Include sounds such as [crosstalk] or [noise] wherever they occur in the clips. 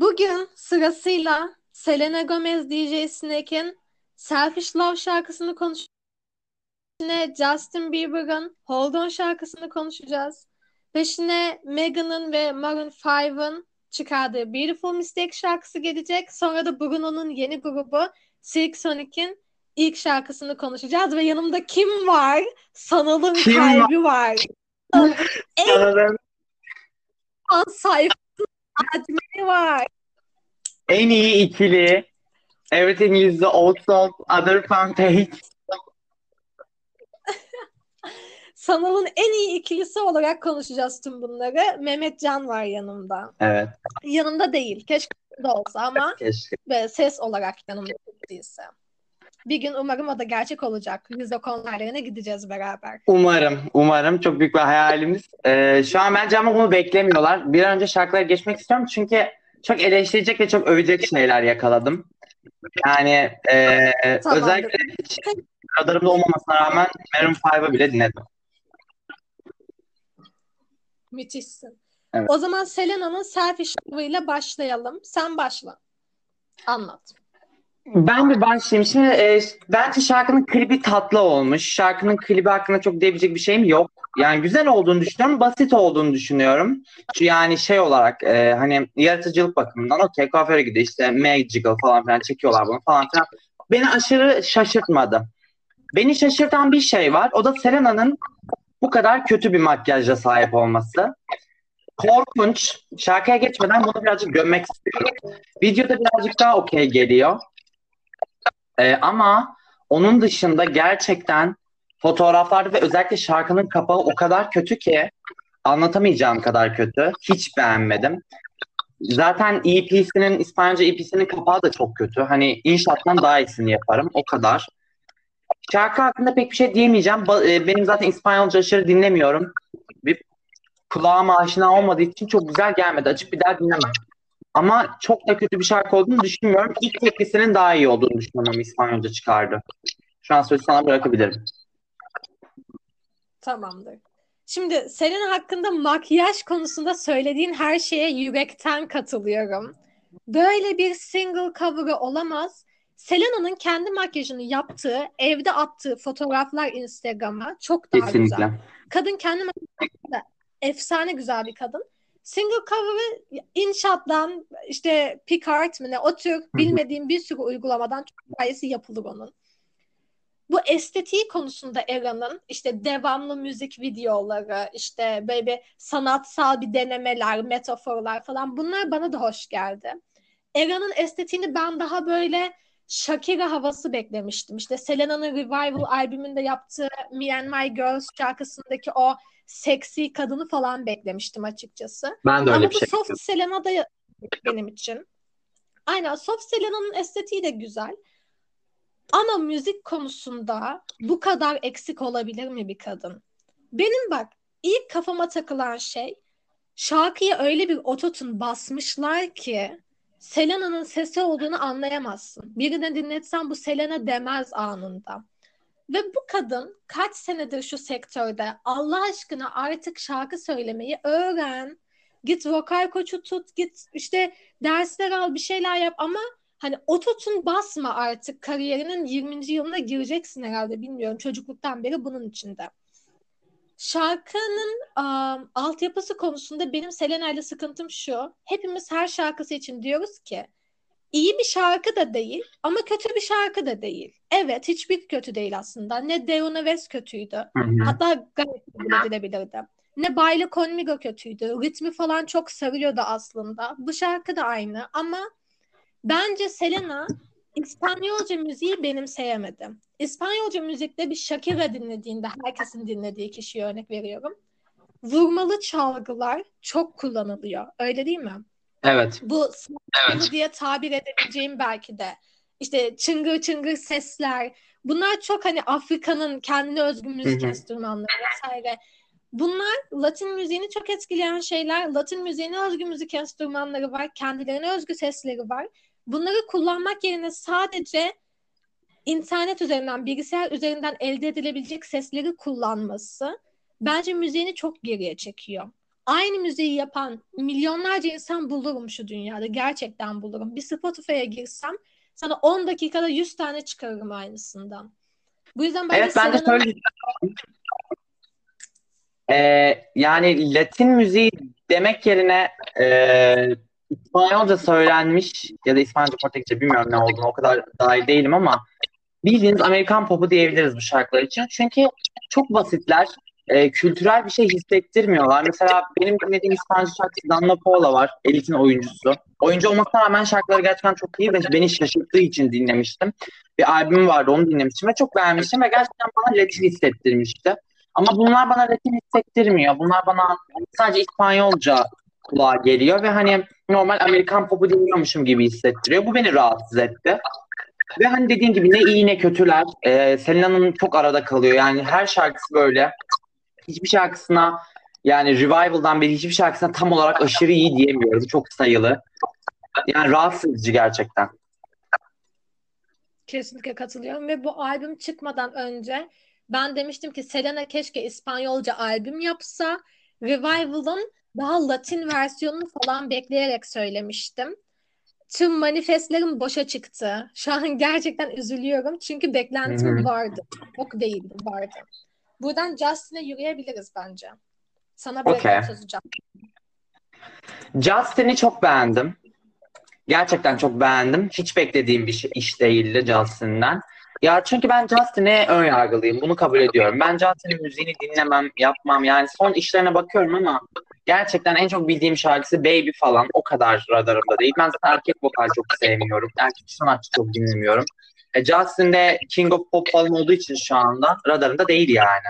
Bugün sırasıyla Selena Gomez DJ Snake'in Selfish Love şarkısını konuşacağız. Peşine Justin Bieber'ın Hold On şarkısını konuşacağız. Peşine Megan'ın ve Maroon 5'ın çıkardığı Beautiful Mistake şarkısı gelecek. Sonra da Bruno'nun yeni grubu Silk Sonic'in ilk şarkısını konuşacağız. Ve yanımda kim var? Sanal'ın Kim kalbi var. en an sayfasının admini var. en iyi ikili Everything is the old song, other fun take. [laughs] Sanal'ın en iyi ikilisi olarak konuşacağız tüm bunları. Mehmet Can var yanımda. Evet, Yanımda değil. Keşke de olsa ama keşke. ve ses olarak yanımda değilse. Bir gün umarım o da gerçek olacak. Biz de konserlerine gideceğiz beraber. Umarım, umarım. Çok büyük bir hayalimiz. Ee, şu an bence ama bunu beklemiyorlar. Bir an önce şarkılara geçmek istiyorum çünkü çok eleştirecek ve çok övecek şeyler yakaladım. Yani e, Tamamdır. özellikle hiç radarımda olmamasına rağmen Maroon 5'ı bile dinledim. Müthişsin. Evet. O zaman Selena'nın Selfish ile başlayalım. Sen başla. Anlat. Ben bir başlayayım. Şimdi e, bence şarkının klibi tatlı olmuş. Şarkının klibi hakkında çok diyebilecek bir şeyim yok. Yani güzel olduğunu düşünüyorum, basit olduğunu düşünüyorum. Yani şey olarak e, hani yaratıcılık bakımından okey kuaföre gidiyor işte magical falan filan çekiyorlar bunu falan filan. Beni aşırı şaşırtmadı. Beni şaşırtan bir şey var. O da Selena'nın bu kadar kötü bir makyajla sahip olması. Korkunç. Şarkıya geçmeden bunu birazcık gömmek istiyorum. Videoda birazcık daha okey geliyor. Ee, ama onun dışında gerçekten fotoğraflarda ve özellikle şarkının kapağı o kadar kötü ki anlatamayacağım kadar kötü. Hiç beğenmedim. Zaten EP'sinin, İspanyolca EP'sinin kapağı da çok kötü. Hani inşaattan daha iyisini yaparım. O kadar. Şarkı hakkında pek bir şey diyemeyeceğim. E, Benim zaten İspanyolca aşırı dinlemiyorum. Bir kulağıma aşina olmadığı için çok güzel gelmedi. Açıp bir daha dinlemem. Ama çok da kötü bir şarkı olduğunu düşünmüyorum. İlk teklisinin daha iyi olduğunu düşünüyorum İspanyolca çıkardı. Şu an sözü sana bırakabilirim. Tamamdır. Şimdi Selena hakkında makyaj konusunda söylediğin her şeye yürekten katılıyorum. Böyle bir single cover'ı olamaz. Selena'nın kendi makyajını yaptığı, evde attığı fotoğraflar Instagram'a çok daha güzel. Kesinlikle. Kadın kendi makyajı da efsane güzel bir kadın. Single cover'ı InShot'tan işte PicArt mı ne o tür bilmediğim bir sürü uygulamadan çok hikayesi yapılır onun. Bu estetiği konusunda Era'nın işte devamlı müzik videoları, işte böyle sanatsal bir denemeler, metaforlar falan bunlar bana da hoş geldi. Era'nın estetiğini ben daha böyle Shakira havası beklemiştim. İşte Selena'nın Revival albümünde yaptığı Me and My Girls şarkısındaki o seksi kadını falan beklemiştim açıkçası. Ben de öyle Ama bir şey soft Selena da benim için. Aynen soft Selena'nın estetiği de güzel. Ama müzik konusunda bu kadar eksik olabilir mi bir kadın? Benim bak ilk kafama takılan şey şarkıya öyle bir ototun basmışlar ki Selena'nın sesi olduğunu anlayamazsın. Birine dinletsen bu Selena demez anında. Ve bu kadın kaç senedir şu sektörde Allah aşkına artık şarkı söylemeyi öğren. Git vokal koçu tut, git işte dersler al, bir şeyler yap ama hani ototun basma artık kariyerinin 20. yılına gireceksin herhalde bilmiyorum. Çocukluktan beri bunun içinde. Şarkının um, altyapısı konusunda benim Selena ile sıkıntım şu. Hepimiz her şarkısı için diyoruz ki iyi bir şarkı da değil ama kötü bir şarkı da değil. Evet hiçbir kötü değil aslında. Ne Deuna West kötüydü. Hı hı. Hatta gayet kabul edilebilirdi. Ne Baile Conmigo kötüydü. Ritmi falan çok sarıyordu aslında. Bu şarkı da aynı ama bence Selena İspanyolca müziği benimseyemedi. İspanyolca müzikte bir Shakira dinlediğinde herkesin dinlediği kişiye örnek veriyorum. Vurmalı çalgılar çok kullanılıyor. Öyle değil mi? Evet. Bu sınırlı diye tabir edebileceğim belki de. İşte çıngır çıngır sesler. Bunlar çok hani Afrika'nın kendine özgü müzik enstrümanları vesaire. Bunlar Latin müziğini çok etkileyen şeyler. Latin müziğine özgü müzik enstrümanları var. Kendilerine özgü sesleri var. Bunları kullanmak yerine sadece internet üzerinden, bilgisayar üzerinden elde edilebilecek sesleri kullanması bence müziğini çok geriye çekiyor. aynı müziği yapan milyonlarca insan bulurum şu dünyada. Gerçekten bulurum. Bir Spotify'a girsem sana 10 dakikada 100 tane çıkarırım aynısından. Bu yüzden evet ben de şöyle ee, yani Latin müziği demek yerine e, İspanyolca söylenmiş ya da İspanyolca Portekizce bilmiyorum ne olduğunu o kadar dahil değilim ama bildiğiniz Amerikan popu diyebiliriz bu şarkılar için. Çünkü çok basitler. E, kültürel bir şey hissettirmiyorlar. Mesela benim dinlediğim İspanyolca şarkısı Danla Paula var. Elit'in oyuncusu. Oyuncu olmasına rağmen şarkıları gerçekten çok iyi ve beni şaşırttığı için dinlemiştim. Bir albüm vardı onu dinlemiştim ve çok beğenmiştim ve gerçekten bana Latin hissettirmişti. Ama bunlar bana Latin hissettirmiyor. Bunlar bana sadece İspanyolca kulağa geliyor ve hani normal Amerikan popu dinliyormuşum gibi hissettiriyor. Bu beni rahatsız etti. Ve hani dediğin gibi ne iyi ne kötüler. Ee, Selena'nın çok arada kalıyor. Yani her şarkısı böyle. Hiçbir şarkısına yani Revival'dan beri hiçbir şarkısına tam olarak aşırı iyi diyemiyoruz. Çok sayılı. Yani rahatsız edici gerçekten. Kesinlikle katılıyorum ve bu albüm çıkmadan önce ben demiştim ki Selena keşke İspanyolca albüm yapsa. Revival'ın daha Latin versiyonunu falan bekleyerek söylemiştim. Tüm manifestlerim boşa çıktı. Şu an [laughs] gerçekten üzülüyorum. Çünkü beklentim Hı-hı. vardı. Çok değildi, vardı. Buradan Justin'e yürüyebiliriz bence. Sana bir okay. sözü Justin'i çok beğendim. Gerçekten çok beğendim. Hiç beklediğim bir şey, iş değildi Justin'den. Ya çünkü ben Justin'e ön yargılıyım. Bunu kabul ediyorum. Ben Justin'in müziğini dinlemem, yapmam. Yani son işlerine bakıyorum ama gerçekten en çok bildiğim şarkısı Baby falan. O kadar radarımda değil. Ben zaten erkek vokal çok sevmiyorum. Erkek sanatçı çok dinlemiyorum. E, Justin de King of Pop falan olduğu için şu anda radarımda değil yani.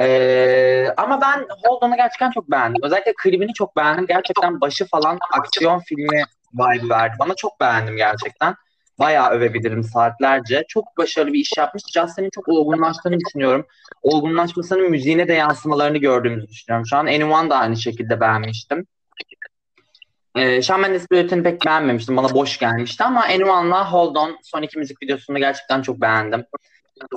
Ee, ama ben Hold gerçekten çok beğendim. Özellikle klibini çok beğendim. Gerçekten başı falan aksiyon filmi vibe verdi. Bana çok beğendim gerçekten bayağı övebilirim saatlerce. Çok başarılı bir iş yapmış. Justin'in çok olgunlaştığını düşünüyorum. Olgunlaşmasının müziğine de yansımalarını gördüğümüzü düşünüyorum. Şu an Anyone da aynı şekilde beğenmiştim. Ee, Shawn Mendes düetini pek beğenmemiştim. Bana boş gelmişti ama Anyone'la Hold On son iki müzik videosunu gerçekten çok beğendim.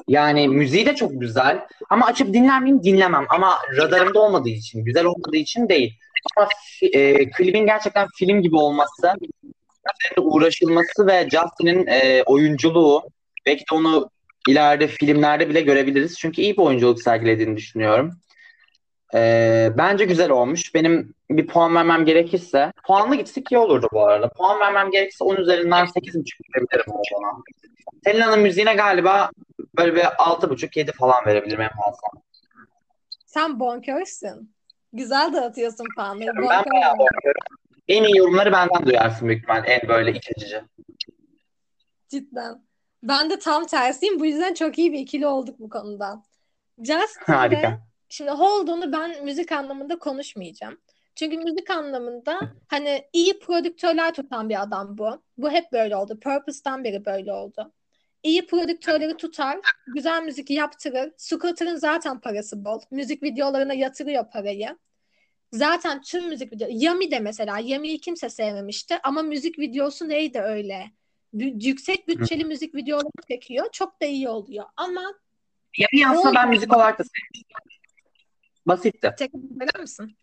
Yani müziği de çok güzel. Ama açıp dinler miyim? Dinlemem. Ama radarımda olmadığı için, güzel olmadığı için değil. Ama e, klibin gerçekten film gibi olması uğraşılması ve Justin'in e, oyunculuğu belki de onu ileride filmlerde bile görebiliriz. Çünkü iyi bir oyunculuk sergilediğini düşünüyorum. E, bence güzel olmuş. Benim bir puan vermem gerekirse puanlı gitsek iyi olurdu bu arada. Puan vermem gerekirse 10 üzerinden 8.5 verebilirim o zaman. Selina'nın müziğine galiba böyle bir 6.5-7 falan verebilirim en fazla. Sen bonkörsün. Güzel dağıtıyorsun puanları. Ben bayağı bonkörüm. En iyi yorumları benden duyarsın büyük ihtimal. En böyle açıcı. Cidden. Ben de tam tersiyim. Bu yüzden çok iyi bir ikili olduk bu konuda. Justin Harika. şimdi Holden'u ben müzik anlamında konuşmayacağım. Çünkü müzik anlamında hani iyi prodüktörler tutan bir adam bu. Bu hep böyle oldu. Purpose'dan beri böyle oldu. İyi prodüktörleri tutar, güzel müzik yaptırır. Scooter'ın zaten parası bol. Müzik videolarına yatırıyor parayı. Zaten tüm müzik video Yami de mesela Yami'yi kimse sevmemişti ama müzik videosu neydi öyle? B- yüksek bütçeli Hı. müzik videoları çekiyor. Çok da iyi oluyor ama Yami aslında ben müzik olarak da sevmiştim. Basitti. Tekrar misin?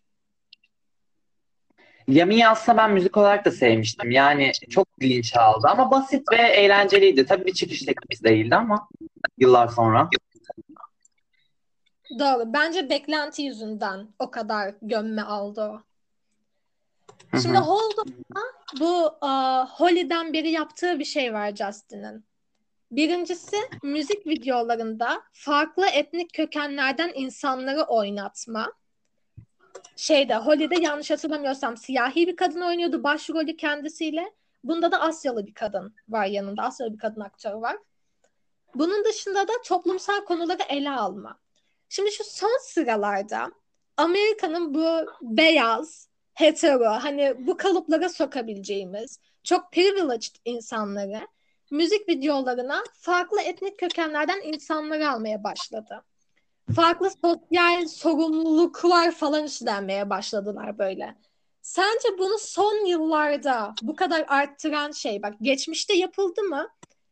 Yami'yi aslında ben müzik olarak da sevmiştim. Yani çok linç aldı ama basit ve eğlenceliydi. Tabii bir çıkış teknik değildi ama yıllar sonra. Doğru. Bence beklenti yüzünden o kadar gömme aldı o. Şimdi Holden'da bu uh, Holly'den beri yaptığı bir şey var Justin'in. Birincisi müzik videolarında farklı etnik kökenlerden insanları oynatma. Şeyde Holly'de yanlış hatırlamıyorsam siyahi bir kadın oynuyordu başrolü kendisiyle. Bunda da Asyalı bir kadın var yanında. Asyalı bir kadın aktör var. Bunun dışında da toplumsal konuları ele alma. Şimdi şu son sıralarda Amerika'nın bu beyaz, hetero, hani bu kalıplara sokabileceğimiz çok privileged insanları müzik videolarına farklı etnik kökenlerden insanları almaya başladı. Farklı sosyal sorumluluklar falan üstlenmeye başladılar böyle. Sence bunu son yıllarda bu kadar arttıran şey bak geçmişte yapıldı mı?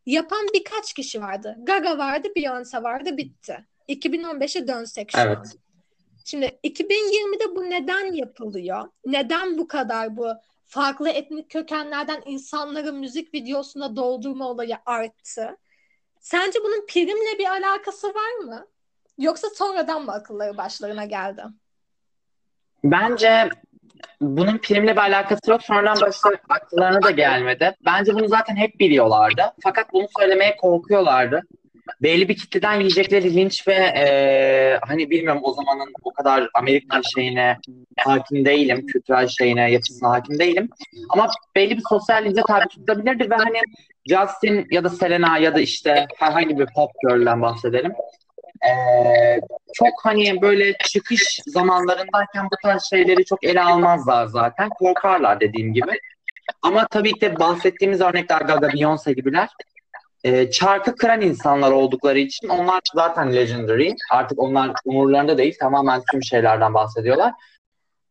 Yapan birkaç kişi vardı. Gaga vardı, Beyoncé vardı, bitti. 2015'e dönsek şu evet. an. Şimdi 2020'de bu neden yapılıyor? Neden bu kadar bu farklı etnik kökenlerden insanları müzik videosuna doldurma olayı arttı? Sence bunun primle bir alakası var mı? Yoksa sonradan mı akılları başlarına geldi? Bence bunun primle bir alakası yok. Sonradan başta akıllarına da gelmedi. Bence bunu zaten hep biliyorlardı. Fakat bunu söylemeye korkuyorlardı. Belli bir kitleden yiyecekleri linç ve e, hani bilmiyorum o zamanın o kadar Amerikan şeyine hakim değilim. Kültürel şeyine, yapısına hakim değilim. Ama belli bir sosyal lince tabi tutulabilirdi ve hani Justin ya da Selena ya da işte herhangi bir pop girl'den bahsedelim. Ee, çok hani böyle çıkış zamanlarındayken bu tarz şeyleri çok ele almazlar zaten. Korkarlar dediğim gibi. Ama tabii ki de bahsettiğimiz örnekler Gaga, Beyoncé gibiler e, çarkı kıran insanlar oldukları için onlar zaten legendary. Artık onlar umurlarında değil. Tamamen tüm şeylerden bahsediyorlar.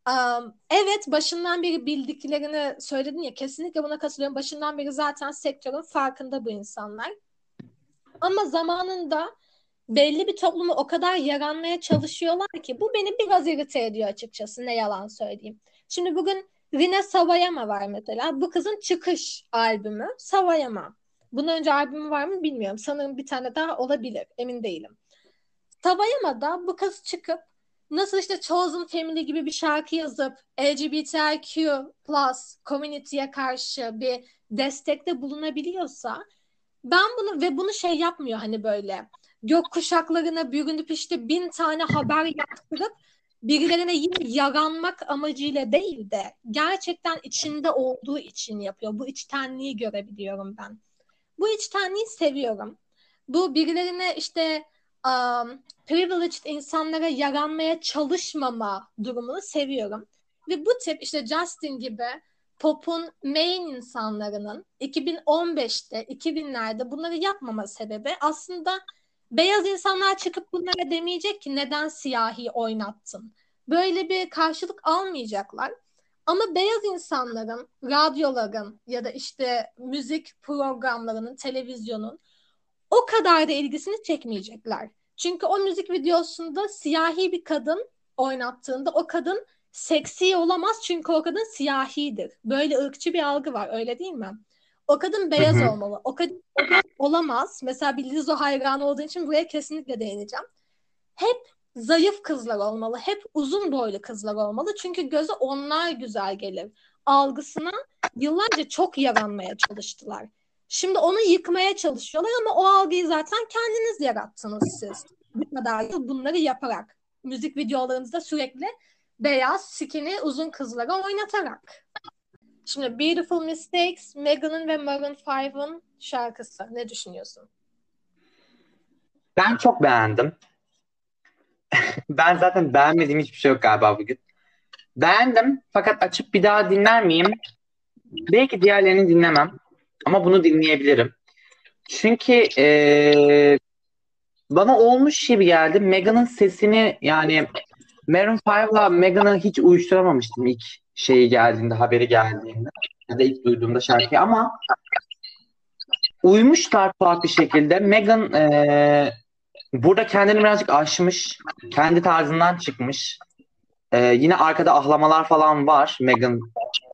Um, evet başından beri bildiklerini söyledin ya kesinlikle buna katılıyorum. Başından beri zaten sektörün farkında bu insanlar. Ama zamanında belli bir toplumu o kadar yaranmaya çalışıyorlar ki bu beni biraz irite ediyor açıkçası ne yalan söyleyeyim. Şimdi bugün Rine Sawayama var mesela. Bu kızın çıkış albümü Sawayama. Bundan önce albümü var mı bilmiyorum. Sanırım bir tane daha olabilir. Emin değilim. Sawayama'da bu kız çıkıp nasıl işte Chosen Family gibi bir şarkı yazıp LGBTQ plus community'ye karşı bir destekte bulunabiliyorsa ben bunu ve bunu şey yapmıyor hani böyle gök kuşaklarına bürünüp işte bin tane haber yaptırıp birilerine yine yaranmak amacıyla değil de gerçekten içinde olduğu için yapıyor. Bu içtenliği görebiliyorum ben. Bu içtenliği seviyorum. Bu birilerine işte um, privileged insanlara yaranmaya çalışmama durumunu seviyorum. Ve bu tip işte Justin gibi pop'un main insanlarının 2015'te, 2000'lerde bunları yapmama sebebi aslında beyaz insanlar çıkıp bunlara demeyecek ki neden siyahi oynattın. Böyle bir karşılık almayacaklar. Ama beyaz insanların, radyoların ya da işte müzik programlarının, televizyonun o kadar da ilgisini çekmeyecekler. Çünkü o müzik videosunda siyahi bir kadın oynattığında o kadın seksi olamaz çünkü o kadın siyahidir. Böyle ırkçı bir algı var öyle değil mi? O kadın beyaz Hı-hı. olmalı. O kadın olamaz. Mesela bir Lizzo hayranı olduğu için buraya kesinlikle değineceğim. Hep zayıf kızlar olmalı. Hep uzun boylu kızlar olmalı. Çünkü göze onlar güzel gelir. Algısına yıllarca çok yaranmaya çalıştılar. Şimdi onu yıkmaya çalışıyorlar ama o algıyı zaten kendiniz yarattınız siz. Bu kadar yıl bunları yaparak. Müzik videolarınızda sürekli beyaz, skinny, uzun kızları oynatarak. Şimdi Beautiful Mistakes, Megan'ın ve Maroon 5'ın şarkısı. Ne düşünüyorsun? Ben çok beğendim. [laughs] ben zaten beğenmediğim hiçbir şey yok galiba bugün. Beğendim fakat açıp bir daha dinler miyim? Belki diğerlerini dinlemem. Ama bunu dinleyebilirim. Çünkü ee, bana olmuş gibi geldi. Megan'ın sesini yani Maroon 5'la Megan'ı hiç uyuşturamamıştım ilk şeyi geldiğinde, haberi geldiğinde. Ya da ilk duyduğumda şarkıyı ama uymuşlar farklı şekilde. Megan ee, Burada kendini birazcık aşmış. Kendi tarzından çıkmış. Ee, yine arkada ahlamalar falan var Megan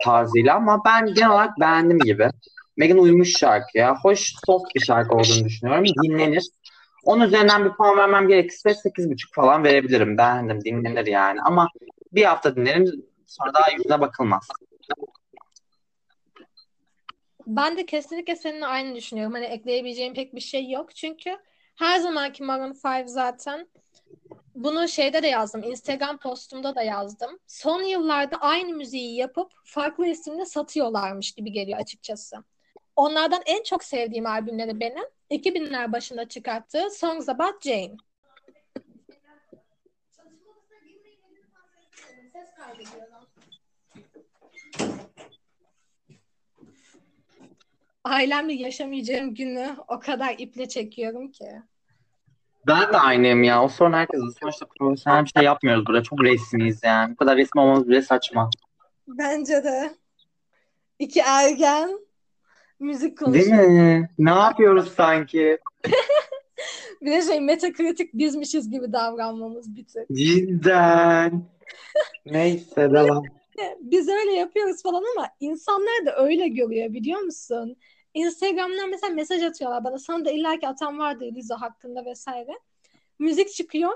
tarzıyla ama ben genel olarak beğendim gibi. Megan uymuş şarkıya. Hoş, soft bir şarkı olduğunu düşünüyorum. Dinlenir. Onun üzerinden bir puan vermem gerekirse 8.5 falan verebilirim. Beğendim, dinlenir yani. Ama bir hafta dinlerim sonra daha yüzüne bakılmaz. Ben de kesinlikle seninle aynı düşünüyorum. Hani ekleyebileceğim pek bir şey yok. Çünkü her zamanki Maroon 5 zaten. Bunu şeyde de yazdım. Instagram postumda da yazdım. Son yıllarda aynı müziği yapıp farklı isimle satıyorlarmış gibi geliyor açıkçası. Onlardan en çok sevdiğim albümleri benim 2000'ler başında çıkarttığı Songs About Jane. Ailemle yaşamayacağım günü o kadar iple çekiyorum ki. Ben de aynıyım ya. O sorun herkesin. Sonuçta profesyonel bir şey yapmıyoruz burada. Çok resmiyiz yani. Bu kadar resmi olmamız bile saçma. Bence de. İki ergen müzik konuşuyor. Değil mi? Ne yapıyoruz sanki? [laughs] Bir de şey metakritik bizmişiz gibi davranmamız bir tık. Cidden. Neyse devam. Biz öyle yapıyoruz falan ama insanlar da öyle görüyor biliyor musun? Instagram'dan mesela mesaj atıyorlar bana. Sana da illaki atan vardır Liza hakkında vesaire. Müzik çıkıyor.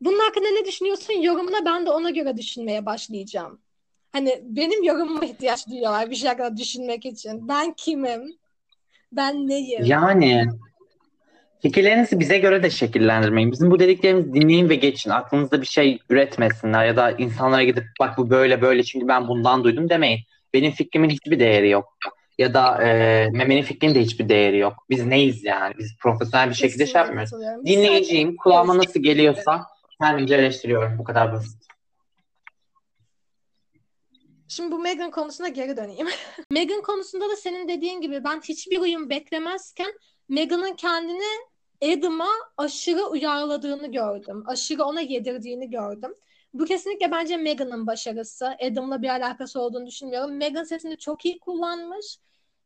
Bunun hakkında ne düşünüyorsun? Yorumuna ben de ona göre düşünmeye başlayacağım. Hani benim yorumuma ihtiyaç duyuyorlar bir şey hakkında düşünmek için. Ben kimim? Ben neyim? Yani fikirlerinizi bize göre de şekillendirmeyin. Bizim bu dediklerimizi dinleyin ve geçin. Aklınızda bir şey üretmesinler ya da insanlara gidip bak bu böyle böyle çünkü ben bundan duydum demeyin. Benim fikrimin hiçbir değeri yok. Ya da e, Meme'nin fikrinin de hiçbir değeri yok. Biz neyiz yani? Biz profesyonel bir şekilde şey yapmıyoruz. Dinleyeceğim. Kulağıma nasıl geliyorsa kendimce eleştiriyorum. Bu kadar basit. Şimdi bu Megan konusuna geri döneyim. [laughs] Megan konusunda da senin dediğin gibi ben hiçbir uyum beklemezken Megan'ın kendini Adam'a aşırı uyarladığını gördüm. Aşırı ona yedirdiğini gördüm. Bu kesinlikle bence Megan'ın başarısı. Adam'la bir alakası olduğunu düşünmüyorum. Megan sesini çok iyi kullanmış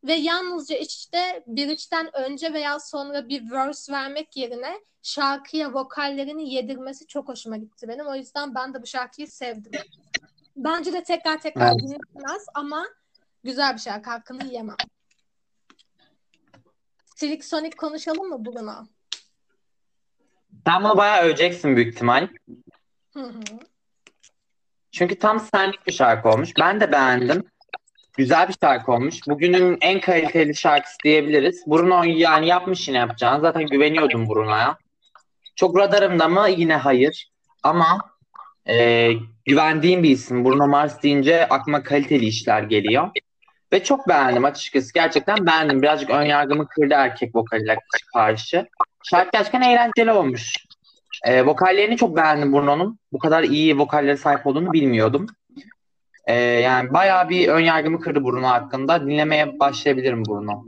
ve yalnızca işte bir içten önce veya sonra bir verse vermek yerine şarkıya vokallerini yedirmesi çok hoşuma gitti benim. O yüzden ben de bu şarkıyı sevdim. Bence de tekrar tekrar evet. dinlenmez ama güzel bir şarkı. Hakkını yiyemem. Silik Sonic konuşalım mı Bruno? Sen bunu bayağı öveceksin büyük ihtimal. Çünkü tam senlik bir şarkı olmuş. Ben de beğendim. Güzel bir şarkı olmuş. Bugünün en kaliteli şarkısı diyebiliriz. Bruno yani yapmış yine yapacağını. Zaten güveniyordum Bruno'ya. Çok radarımda mı? Yine hayır. Ama e, güvendiğim bir isim. Bruno Mars deyince aklıma kaliteli işler geliyor. Ve çok beğendim açıkçası. Gerçekten beğendim. Birazcık ön yargımı kırdı erkek vokaline karşı. Şarkı gerçekten eğlenceli olmuş. E, vokallerini çok beğendim Bruno'nun. Bu kadar iyi vokallere sahip olduğunu bilmiyordum. E, yani bayağı bir ön yargımı kırdı Bruno hakkında. Dinlemeye başlayabilirim Bruno.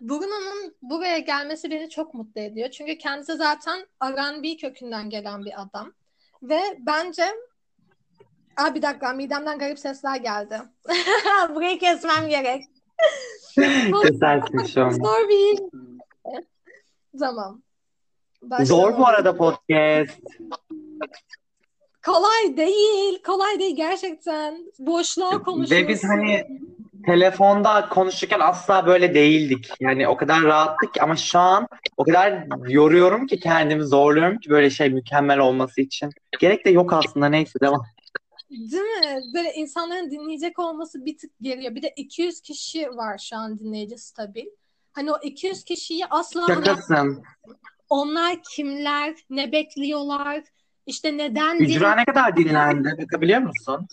Bruno'nun buraya gelmesi beni çok mutlu ediyor. Çünkü kendisi zaten R&B kökünden gelen bir adam. Ve bence Aa, bir dakika midemden garip sesler geldi. [laughs] Burayı kesmem gerek. [laughs] Kesersin şu an. Zor bir Tamam. Başlayalım. Zor bu arada podcast. Kolay değil. Kolay değil gerçekten. Boşluğa konuşuyorsun. Ve biz hani telefonda konuşurken asla böyle değildik. Yani o kadar rahattık ama şu an o kadar yoruyorum ki kendimi zorluyorum ki böyle şey mükemmel olması için. Gerek de yok aslında neyse devam. Değil mi? Böyle insanların dinleyecek olması bir tık geriyor. Bir de 200 kişi var şu an dinleyici stabil. Hani o 200 kişiyi asla Şakasın. Onlar kimler, ne bekliyorlar, işte neden Ücra ne kadar dinlendi bakabiliyor musun?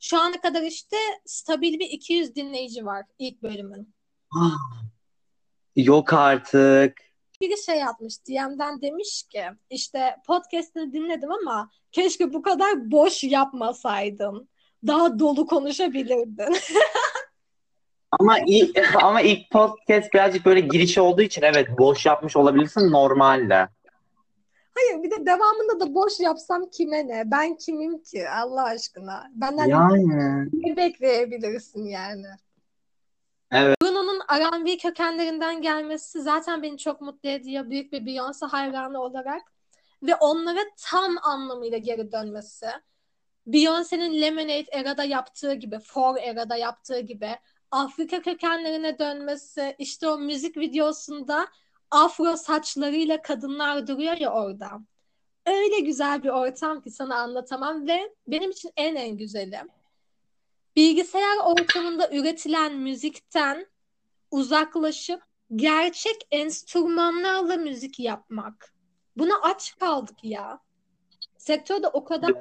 Şu ana kadar işte stabil bir 200 dinleyici var ilk bölümün. Yok artık. Biri şey yapmış DM'den demiş ki işte podcast'ını dinledim ama keşke bu kadar boş yapmasaydın. Daha dolu konuşabilirdin. [laughs] ama ilk, [laughs] ama ilk podcast birazcık böyle giriş olduğu için evet boş yapmış olabilirsin normalde. Hayır bir de devamında da boş yapsam kime ne? Ben kimim ki Allah aşkına? Benden yani. ne bekleyebilirsin yani? Evet. Bruno'nun R&B kökenlerinden gelmesi zaten beni çok mutlu ediyor. Büyük bir Beyoncé hayranı olarak. Ve onlara tam anlamıyla geri dönmesi. Beyoncé'nin Lemonade erada yaptığı gibi, Four erada yaptığı gibi Afrika kökenlerine dönmesi, işte o müzik videosunda afro saçlarıyla kadınlar duruyor ya orada. Öyle güzel bir ortam ki sana anlatamam ve benim için en en güzeli. Bilgisayar ortamında üretilen müzikten uzaklaşıp gerçek enstrümanlarla müzik yapmak. Buna aç kaldık ya. Sektörde o kadar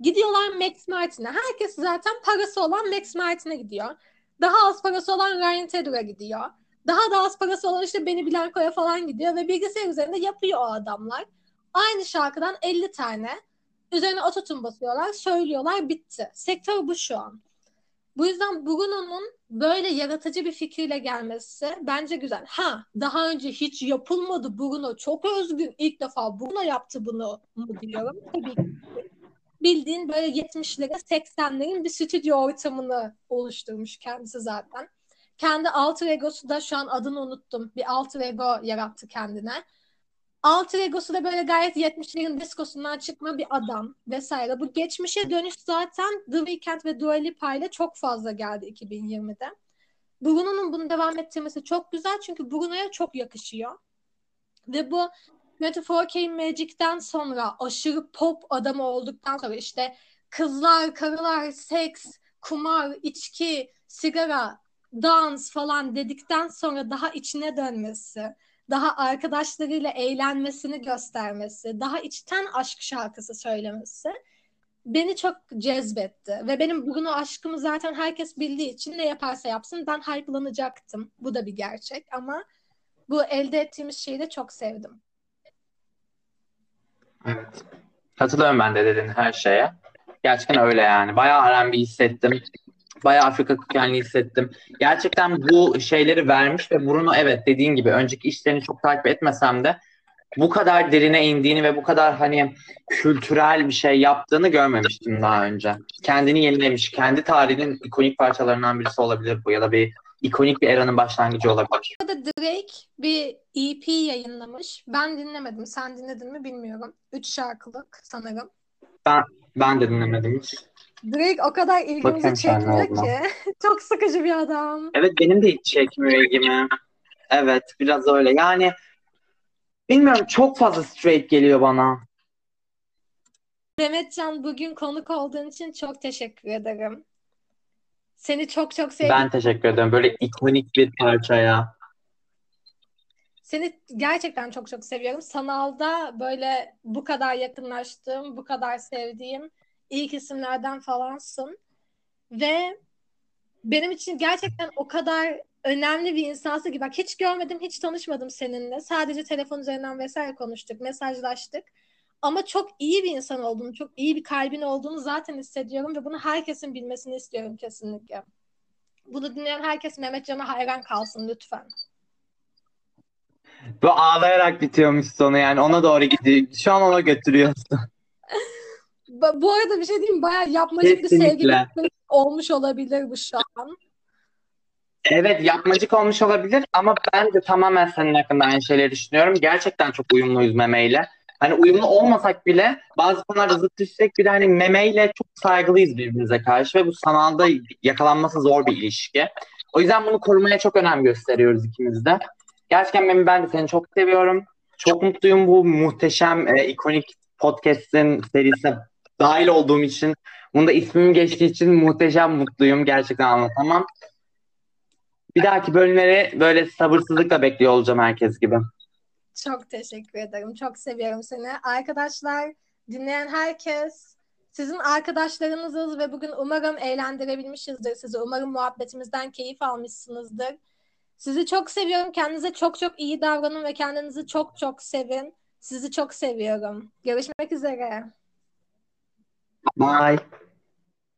gidiyorlar Max Martin'e. Herkes zaten parası olan Max Martin'e gidiyor. Daha az parası olan Ryan Tedder'a gidiyor. Daha da az parası olan işte Beni Blanco'ya falan gidiyor ve bilgisayar üzerinde yapıyor o adamlar. Aynı şarkıdan 50 tane üzerine ototun basıyorlar, söylüyorlar, bitti. Sektör bu şu an. Bu yüzden Bruno'nun böyle yaratıcı bir fikriyle gelmesi bence güzel. Ha daha önce hiç yapılmadı Bruno çok özgün. İlk defa Bruno yaptı bunu mu diyorum. Tabii ki. Bildiğin böyle 70'lere 80'lerin bir stüdyo ortamını oluşturmuş kendisi zaten kendi alter egosu da şu an adını unuttum. Bir alter ego yarattı kendine. Alter egosu da böyle gayet 70'lerin diskosundan çıkma bir adam vesaire. Bu geçmişe dönüş zaten The Weeknd ve Dua Lipa ile çok fazla geldi 2020'de. Bruno'nun bunu devam ettirmesi çok güzel çünkü Bruno'ya çok yakışıyor. Ve bu 24K Magic'ten sonra aşırı pop adamı olduktan sonra işte kızlar, karılar, seks, kumar, içki, sigara, dans falan dedikten sonra daha içine dönmesi, daha arkadaşlarıyla eğlenmesini göstermesi, daha içten aşk şarkısı söylemesi beni çok cezbetti. Ve benim Bruno aşkımı zaten herkes bildiği için ne yaparsa yapsın ben hype'lanacaktım. Bu da bir gerçek ama bu elde ettiğimiz şeyi de çok sevdim. Evet. Katılıyorum ben de dediğin her şeye. Gerçekten öyle yani. Bayağı R&B hissettim. Bayağı Afrika kökenli hissettim. Gerçekten bu şeyleri vermiş ve Bruno evet dediğin gibi önceki işlerini çok takip etmesem de bu kadar derine indiğini ve bu kadar hani kültürel bir şey yaptığını görmemiştim daha önce. Kendini yenilemiş, kendi tarihinin ikonik parçalarından birisi olabilir bu ya da bir ikonik bir eranın başlangıcı olabilir. Burada Drake bir EP yayınlamış. Ben dinlemedim. Sen dinledin mi bilmiyorum. Üç şarkılık sanırım. Ben ben de dinlemedim. Drake o kadar ilgimizi çekmiyor ki. [laughs] Çok sıkıcı bir adam. Evet benim de hiç çekmiyor ilgimi. Evet biraz öyle. Yani bilmiyorum çok fazla straight geliyor bana. Demetcan bugün konuk olduğun için çok teşekkür ederim. Seni çok çok sevdim. Ben teşekkür ederim. Böyle ikonik bir parçaya. Seni gerçekten çok çok seviyorum. Sanalda böyle bu kadar yakınlaştığım, bu kadar sevdiğim ilk isimlerden falansın. Ve benim için gerçekten o kadar önemli bir insansın ki bak hiç görmedim, hiç tanışmadım seninle. Sadece telefon üzerinden vesaire konuştuk, mesajlaştık. Ama çok iyi bir insan olduğunu, çok iyi bir kalbin olduğunu zaten hissediyorum ve bunu herkesin bilmesini istiyorum kesinlikle. Bunu dinleyen herkes Mehmet Can'a hayran kalsın lütfen. Bu ağlayarak bitiyormuş sonu yani ona doğru gidiyor. Şu an ona götürüyorsun. [laughs] Bu arada bir şey diyeyim bayağı yapmacık bir sevgi [laughs] olmuş olabilir bu şu an. Evet yapmacık olmuş olabilir ama ben de tamamen senin hakkında aynı şeyleri düşünüyorum. Gerçekten çok uyumluyuz memeyle. Hani uyumlu olmasak bile bazı konularda zıt düşsek bile hani memeyle çok saygılıyız birbirimize karşı ve bu sanalda yakalanması zor bir ilişki. O yüzden bunu korumaya çok önem gösteriyoruz ikimiz de. Gerçekten Memi ben de seni çok seviyorum. Çok mutluyum bu muhteşem, e, ikonik podcast'in serisine dahil olduğum için. Bunda ismim geçtiği için muhteşem mutluyum. Gerçekten anlatamam. Bir dahaki bölümleri böyle sabırsızlıkla bekliyor olacağım herkes gibi. Çok teşekkür ederim. Çok seviyorum seni. Arkadaşlar, dinleyen herkes sizin arkadaşlarınızız ve bugün umarım eğlendirebilmişizdir sizi. Umarım muhabbetimizden keyif almışsınızdır. Sizi çok seviyorum. Kendinize çok çok iyi davranın ve kendinizi çok çok sevin. Sizi çok seviyorum. Görüşmek üzere. Bye.